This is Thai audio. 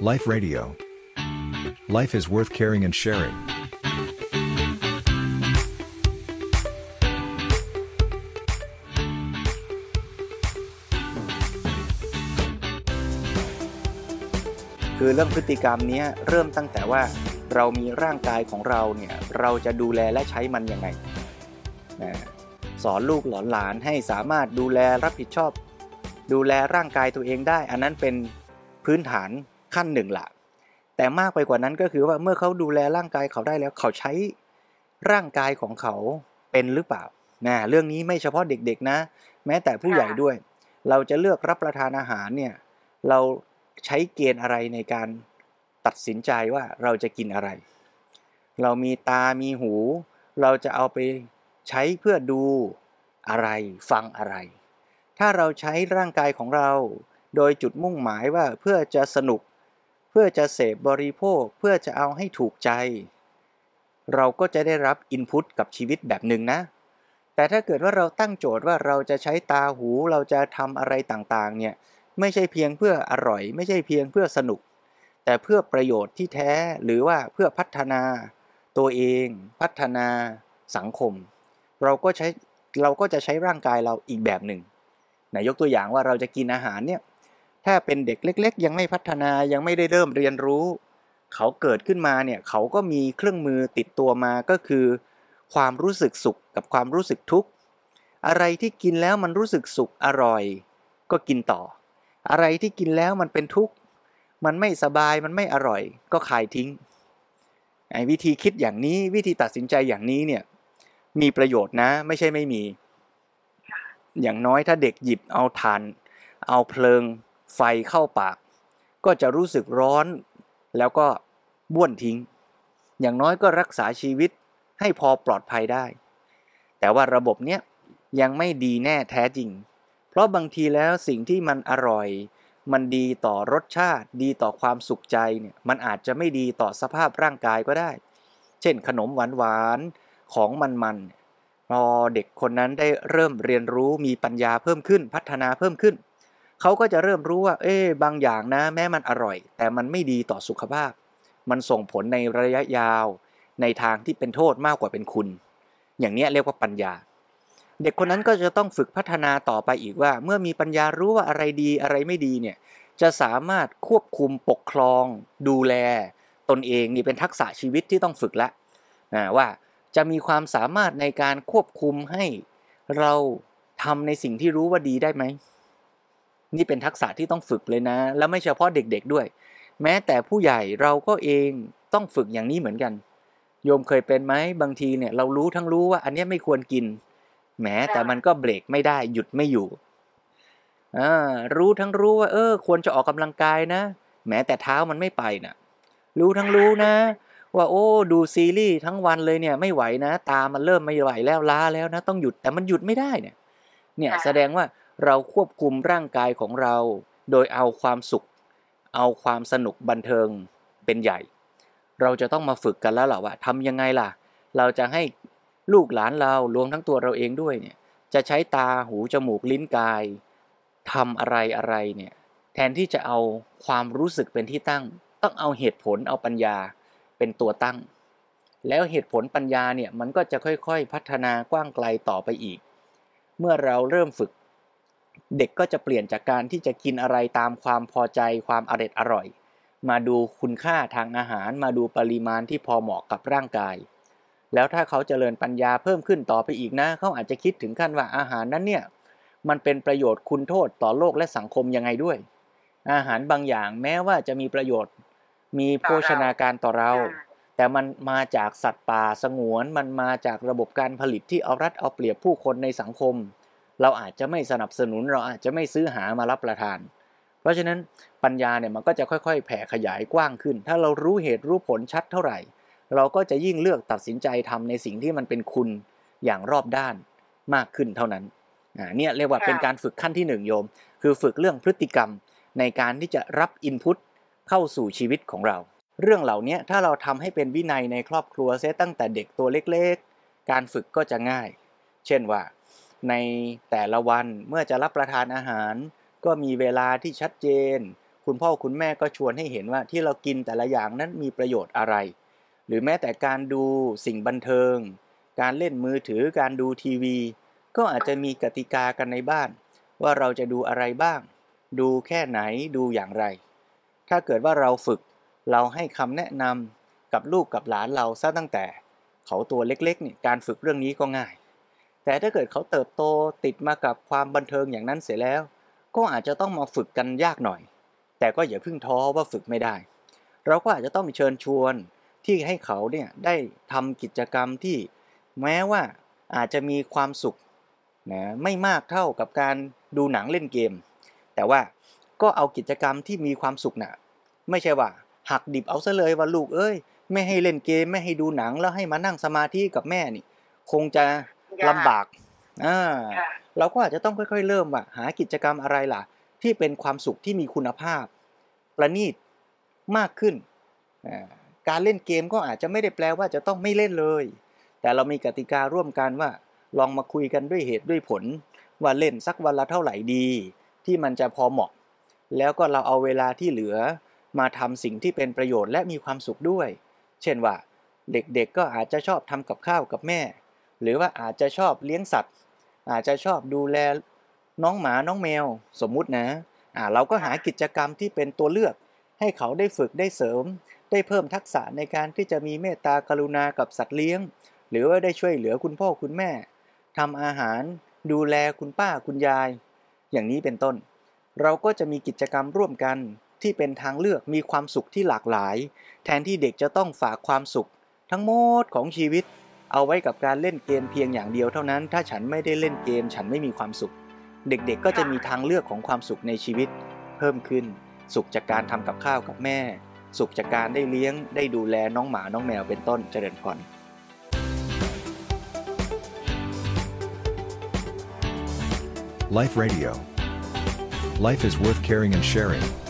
Life Radio. Life is worth caring and sharing. คือเรื่องพฤติกรรมนี้เริ่มตั้งแต่ว่าเรามีร่างกายของเราเนี่ยเราจะดูแลและใช้มันยังไงนะสอนลูกหลอนหลานให้สามารถดูแลรับผิดชอบ ดูแลร่างกายตัวเองได้ อันนั้นเป็นพื้นฐาน ขั้นหนึ่งละแต่มากไปกว่านั้นก็คือว่าเมื่อเขาดูแลร่างกายเขาได้แล้ว เขาใช้ร่างกายของเขาเป็นหรือเปล่านะเรื่องนี้ไม่เฉพาะเด็กๆนะ แม้แต่ผู้ใหญ่ด้วย เราจะเลือกรับประทานอาหารเนี่ยเราใช้เกณฑ์อะไรในการตัดสินใจว่าเราจะกินอะไร เรามีตามีหู เราจะเอาไปใช้เพื่อดูอะไรฟังอะไร ถ้าเราใช้ร่างกายของเรา โดยจุดมุ่งหมายว่าเพื่อจะสนุกเพื่อจะเสพบริโภคเพื่อจะเอาให้ถูกใจ เราก็จะได้รับอินพุตกับชีวิตแบบหนึ่งนะ แต่ถ้าเกิดว่าเราตั้งโจทย์ว่าเราจะใช้ตาหูเราจะทำอะไรต่างๆ เนี่ย ไม่ใช่เพียงเพื่ออร่อย ไม่ใช่เพียงเพื่อสนุก แต่เพื่อประโยชน์ที่แท้หรือว่าเพื่อพัฒนาตัวเอง พัฒนาสังคม เราก็ใช้เราก็จะใช้ร่างกายเราอีกแบบหนึ่งไหนยกตัวอย่างว่าเราจะกินอาหารเนี่ย ถ้าเป็นเด็กเล็ก ๆ ยังไม่พัฒนายังไม่ได้เริ่มเรียนรู้ เขาเกิดขึ้นมาเนี่ยเขาก็มีเครื่องมือติดตัวมาก็คือ ความรู้สึกสุขกับความรู้สึกทุกข์อะไรที่กินแล้วมันรู้สึกสุขอร่อย ก็กินต่อ อะไรที่กินแล้วมันเป็นทุกข์มันไม่สบายมันไม่อร่อย ก็คายทิ้งไอ้วิธีคิดอย่างนี้วิธีตัดสินใจอย่างนี้เนี่ยมีประโยชน์นะ ไม่ใช่ไม่มี อย่างน้อยถ้าเด็กหยิบเอาทาน เอาเพลิง ไฟเข้าปาก ก็จะรู้สึกร้อน แล้วก็บ้วนทิ้ง อย่างน้อยก็รักษาชีวิตให้พอปลอดภัยได้ แต่ว่าระบบเนี้ยยังไม่ดีแน่แท้จริง เพราะบางทีแล้วสิ่งที่มันอร่อย มันดีต่อรสชาติ ดีต่อความสุขใจเนี่ย มันอาจจะไม่ดีต่อสภาพร่างกายก็ได้ เช่นขนมหวานๆของมันๆพอเด็กคนนั้นได้เริ่มเรียนรู้มีปัญญาเพิ่มขึ้นพัฒนาเพิ่มขึ้น เขาก็จะเริ่มรู้ว่า เอ๊บางอย่างนะ แม้มันอร่อย แต่มันไม่ดีต่อสุขภาพ มันส่งผลในระยะยาว ในทางที่เป็นโทษมากกว่าเป็นคุณ อย่างนี้เรียกว่าปัญญา เด็กคนนั้นก็จะต้องฝึกพัฒนาต่อไปอีกว่า เมื่อมีปัญญารู้ว่าอะไรดีอะไรไม่ดีเนี่ย จะสามารถควบคุมปกครอง ดูแล ตนเองนี่เป็นทักษะชีวิตที่ต้องฝึกแล้วว่าจะมีความสามารถในการควบคุมให้เราทำในสิ่งที่รู้ว่าดีได้ไหม นี่เป็นทักษะที่ต้องฝึกเลยนะ แล้วไม่เฉพาะเด็กๆด้วย แม้แต่ผู้ใหญ่เราก็เองต้องฝึกอย่างนี้เหมือนกัน โยมเคยเป็นไหมบางทีเนี่ย เรารู้ทั้งรู้ว่า อันนี้ไม่ควรกินแม้แต่มันก็เบรกไม่ได้หยุดไม่อยู่อ่ารู้ทั้งรู้ว่า เออ ควรจะออกกำลังกายนะแม้แต่เท้ามันไม่ไปนะ่ะ รู้ทั้งรู้นะ ว่าโอ้ดูซีรีส์ทั้งวันเลยเนี่ย ไม่ไหวนะ ตามันเริ่มไม่ไหวแล้วล้าแล้วนะ ต้องหยุดแต่มันหยุดไม่ได้เนี่ย เนี่ยแสดงว่าเราควบคุมร่างกายของเรา โดยเอาความสุข เอาความสนุกบันเทิงเป็นใหญ่ เราจะต้องมาฝึกกันแล้วแหละว่าทำยังไงล่ะ เราจะให้ลูกหลานเรารวมทั้งตัวเราเองด้วยเนี่ยจะใช้ตาหูจมูกลิ้นกายทำอะไรอะไรเนี่ยแทนที่จะเอาความรู้สึกเป็นที่ตั้ง ต้องเอาเหตุผลเอาปัญญาเป็นตัวตั้ง แล้วเหตุผลปัญญาเนี่ยมันก็จะค่อยๆ พัฒนากว้างไกลต่อไปอีก เมื่อเราเริ่มฝึก เด็กก็จะเปลี่ยนจากการที่จะกินอะไรตามความพอใจความอร็ดอร่อย มาดูคุณค่าทางอาหาร มาดูปริมาณที่พอเหมาะกับร่างกาย แล้วถ้าเขาเจริญปัญญาเพิ่มขึ้นต่อไปอีกนะ เขาอาจจะคิดถึงขั้นว่าอาหารนั้นเนี่ยมันเป็นประโยชน์คุณโทษต่อโลกและสังคมยังไงด้วย อาหารบางอย่างแม้ว่าจะมีประโยชน์ มีโภชนาการต่อเรา แต่มันมาจากสัตว์ป่าสงวน มันมาจากระบบการผลิตที่เอารัดเอาเปรียบผู้คนในสังคม เราอาจจะไม่สนับสนุนเราอาจจะไม่ซื้อหามารับประทาน เพราะฉะนั้นปัญญาเนี่ยมันก็จะค่อยๆ แผ่ขยายกว้างขึ้น ถ้าเรารู้เหตุรู้ผลชัดเท่าไหร่ เราก็จะยิ่งเลือกตัดสินใจทำในสิ่งที่มันเป็นคุณอย่างรอบด้านมากขึ้นเท่านั้นอ่าเนี่ยเรียกว่าเป็นการฝึกขั้นที่หนึ่งโยม คือฝึกเรื่องพฤติกรรมในการที่จะรับอินพุตเข้าสู่ชีวิตของเรา เรื่องเหล่านี้ถ้าเราทำให้เป็นวินัยในครอบครัวเสียตั้งแต่เด็กตัวเล็กๆ การฝึกก็จะง่าย เช่นว่า ในแต่ละวันเมื่อจะรับประทานอาหาร ก็มีเวลาที่ชัดเจน คุณพ่อคุณแม่ก็ชวนให้เห็นว่าที่เรากินแต่ละอย่างนั้นมีประโยชน์อะไร หรือแม้แต่การดูสิ่งบันเทิง การเล่นมือถือการดูทีวี ก็อาจจะมีกติกากันในบ้าน ว่าเราจะดูอะไรบ้าง ดูแค่ไหนดูอย่างไร ถ้าเกิดว่าเราฝึก เราให้คำแนะนำกับลูกกับหลานเราซะตั้งแต่เขาตัวเล็กๆเนี่ยการฝึกเรื่องนี้ก็ง่าย แต่ถ้าเกิดเขาเติบโตติดมากับความบันเทิงอย่างนั้นเสียแล้ว ก็อาจจะต้องมาฝึกกันยากหน่อย แต่ก็อย่าเพิ่งท้อว่าฝึกไม่ได้ เราก็อาจจะต้องเชิญชวนที่ให้เขาเนี่ยได้ทำกิจกรรมที่แม้ว่าอาจจะมีความสุขนะไม่มากเท่ากับการดูหนังเล่นเกม แต่ว่าก็เอากิจกรรมที่มีความสุขนะ่ะไม่ใช่ว่า หักดิบเอาซะเลยว่าลูกเอ้ย ไม่ให้เล่นเกมไม่ให้ดูหนังแล้วให้มานั่งสมาธิกับแม่นี่ คงจะลำบากอ่าเราก็อาจจะต้องค่อยๆ เริ่มว่าหากิจกรรมอะไรล่ะ ที่เป็นความสุขที่มีคุณภาพ ประณีตมากขึ้น การเล่นเกมก็อาจจะไม่ได้แปลว่าจะต้องไม่เล่นเลย แต่เรามีกติการ่วมกันว่า ลองมาคุยกันด้วยเหตุด้วยผล ว่าเล่นสักวันละเท่าไหร่ดี ที่มันจะพอเหมาะ แล้วก็เราเอาเวลาที่เหลือ มาทำสิ่งที่เป็นประโยชน์และมีความสุขด้วย เช่นว่า เด็กๆก็อาจจะชอบทำกับข้าวกับแม่ หรือว่าอาจจะชอบเลี้ยงสัตว์ อาจจะชอบดูแลน้องหมาน้องแมว สมมุตินะอ่าเราก็หากิจกรรมที่เป็นตัวเลือก ให้เขาได้ฝึกได้เสริม ได้เพิ่มทักษะในการที่จะมีเมตตากรุณากับสัตว์เลี้ยง หรือว่าได้ช่วยเหลือคุณพ่อคุณแม่ทำอาหาร ดูแลคุณป้าคุณยาย อย่างนี้เป็นต้น เราก็จะมีกิจกรรมร่วมกัน ที่เป็นทางเลือกมีความสุขที่หลากหลาย แทนที่เด็กจะต้องฝากความสุข ทั้งหมดของชีวิต เอาไว้กับการเล่นเกมเพียงอย่างเดียวเท่านั้น ถ้าฉันไม่ได้เล่นเกม ฉันไม่มีความสุข เด็กๆ ก็จะมีทางเลือกของความสุขในชีวิต เพิ่มขึ้น สุขจากการทำกับข้าวกับแม่ สุขจากการได้เลี้ยง ได้ดูแลน้องหมาน้องแมวเป็นต้นเจริญพร Life Radio. Life is worth caring and sharing.